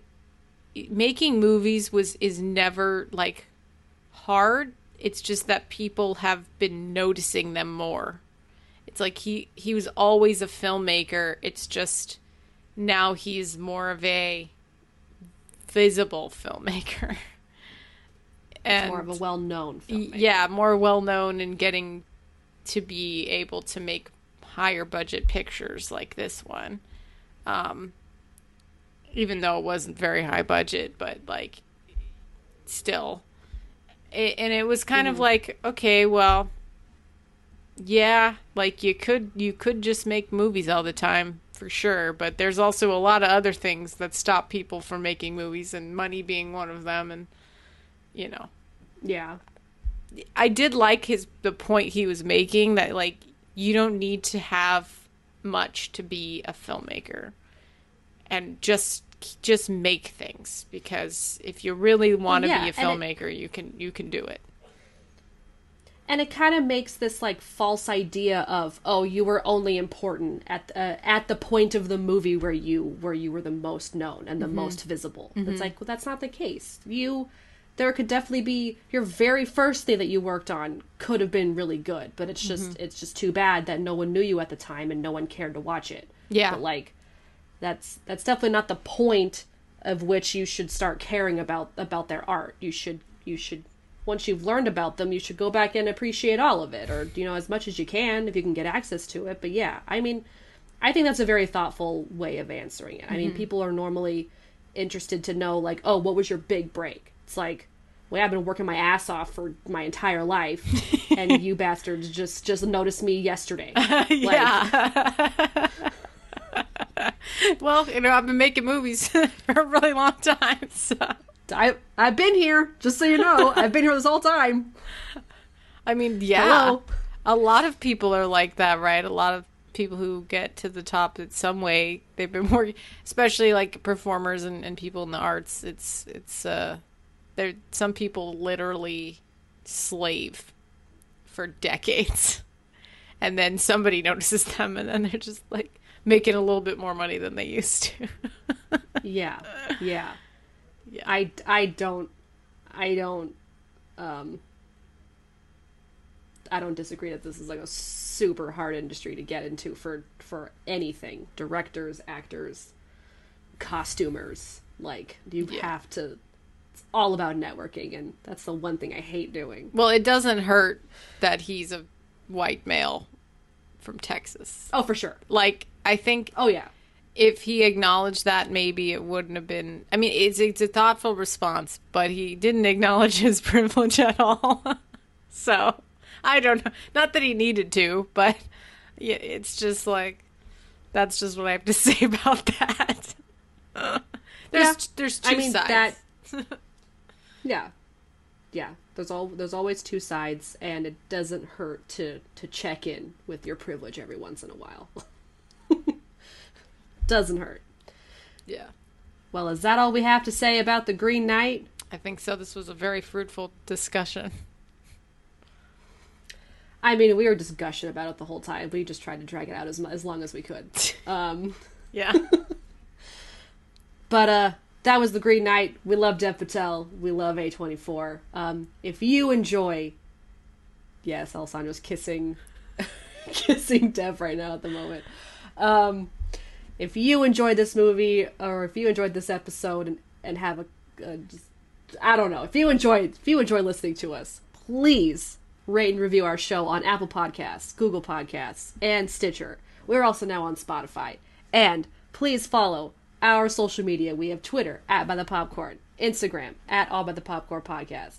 making movies was is never like hard. It's just that people have been noticing them more." it's like he he was always a filmmaker it's just now he's more of a visible filmmaker and More of a well known y- film. yeah more well known and getting to be able to make higher budget pictures like this one. Um even though it wasn't very high budget but like still. It, and it was kind of like okay well yeah like you could you could just make movies all the time for sure but there's also a lot of other things that stop people from making movies and money being one of them and you know. Yeah. I did like his the point he was making that like you don't need to have much to be a filmmaker and just just make things because if you really want to yeah, be a and it- filmmaker you can you can do it. And it kind of makes this like false idea of oh you were only important at uh, at the point of the movie where you where you were the most known and the most visible. It's like well that's not the case. You there could definitely be your very first thing that you worked on could have been really good, but it's just Mm-hmm. it's just too bad that no one knew you at the time and no one cared to watch it. Yeah. But like that's that's definitely not the point of which you should start caring about about their art. You should you should once you've learned about them, you should go back and appreciate all of it or you know as much as you can if you can get access to it. But yeah, I mean I think that's a very thoughtful way of answering it. I mean, people are normally interested to know like, "Oh, what was your big break?" It's like, wait, I've been working my ass off for my entire life, and you bastards just just noticed me yesterday." yeah. well, you know, I've been making movies for a really long time, so I I've been here, just so you know. I've been here this whole time. I mean, yeah. Hello. A lot of people are like that, right? A lot of people who get to the top in some way, they've been working, especially like performers and, and people in the arts. It's it's uh, there. Some people literally slave for decades, and then somebody notices them, and then they're just like making a little bit more money than they used to. Yeah. Yeah. Yeah. I I don't I don't um I don't disagree that this is like a super hard industry to get into for for anything. Directors, actors, costumers. Like you Yeah. have to all about networking and that's the one thing I hate doing. well, it doesn't hurt that he's a white male from Texas. Oh, for sure. Like, I think Oh yeah. if he acknowledged that, maybe it wouldn't have been. I mean, it's it's a thoughtful response, but he didn't acknowledge his privilege at all. so I don't know. Not that he needed to, but yeah, it's just like that's just what I have to say about that. there's Yeah. there's two I mean sides. that Yeah. Yeah. There's all there's always two sides and it doesn't hurt to to check in with your privilege every once in a while. doesn't hurt. yeah, Well, is that all we have to say about the Green Knight? I think so. This was a very fruitful discussion. I mean, we were just gushing about it the whole time. We just tried to drag it out as as long as we could. Um Yeah. But uh that was the Green Knight. We love Dev Patel. We love A24. Um if you enjoy Yes, Alessandra's kissing kissing Dev right now at the moment. Um if you enjoyed this movie or if you enjoyed this episode and, and have a, a just I don't know. If you enjoyed if you enjoy listening to us, please rate and review our show on Apple Podcasts, Google Podcasts, and Stitcher. We're also now on Spotify. And please follow our social media. We have Twitter at by the popcorn, Instagram at all by the popcorn podcast,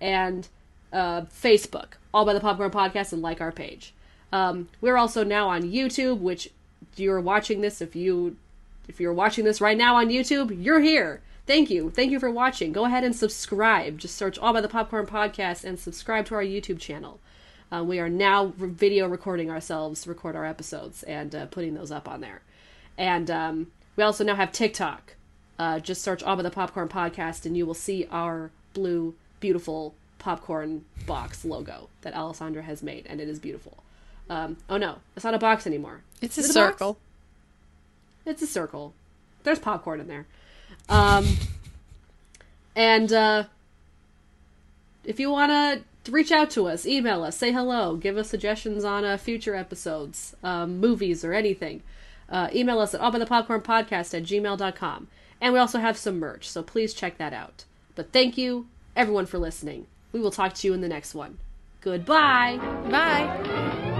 and uh, Facebook all by the popcorn podcast, and like our page. Um, we're also now on YouTube, which you're watching this if you if you're watching this right now on YouTube, you're here. Thank you. Thank you for watching. Go ahead and subscribe. Just search All by the Popcorn Podcast and subscribe to our YouTube channel. Uh, we are now video recording ourselves, record our episodes, and uh, putting those up on there. And um, we also now have TikTok. Uh, just search All by the Popcorn Podcast, and you will see our blue, beautiful popcorn box logo that Alessandra has made, and it is beautiful. Um, oh no, it's not a box anymore. It's a Is it a box? circle. It's a circle. There's popcorn in there. Um, and uh, if you want to reach out to us, email us, say hello, give us suggestions on uh, future episodes, um, movies, or anything, uh, email us at allbythepopcornpodcast at gmail.com. And we also have some merch, so please check that out. But thank you, everyone, for listening. We will talk to you in the next one. Goodbye. Bye.